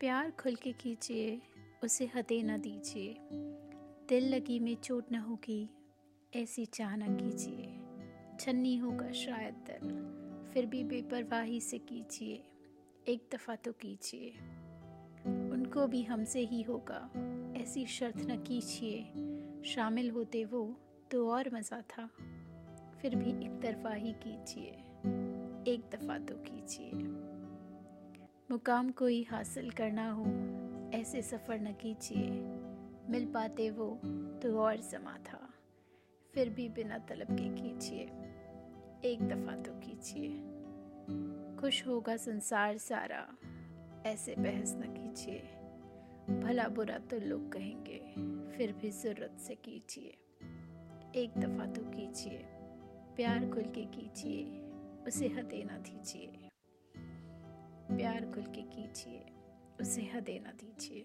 प्यार खुल के कीजिए, उसे हते न दीजिए। दिल लगी में चोट न होगी, ऐसी चाह न कीजिए। छन्नी होगा शायद दिल, फिर भी बेपरवाही से कीजिए। एक दफ़ा तो कीजिए। उनको भी हमसे ही होगा, ऐसी शर्त न कीजिए। शामिल होते वो तो और मज़ा था। फिर भी एक तरफा ही कीजिए। एक दफ़ा तो कीजिए। मुकाम कोई हासिल करना हो, ऐसे सफ़र न कीजिए। मिल पाते वो तो और समा था। फिर भी बिना तलब के कीजिए। एक दफ़ा तो कीजिए। खुश होगा संसार सारा, ऐसे बहस न कीजिए। भला बुरा तो लोग कहेंगे, फिर भी ज़रूरत से कीजिए। एक दफ़ा तो कीजिए। प्यार खुल के कीजिए, उसे हदे ना दीजिए। प्यार खुल के कीजिए उसे हदे ना दीजिए।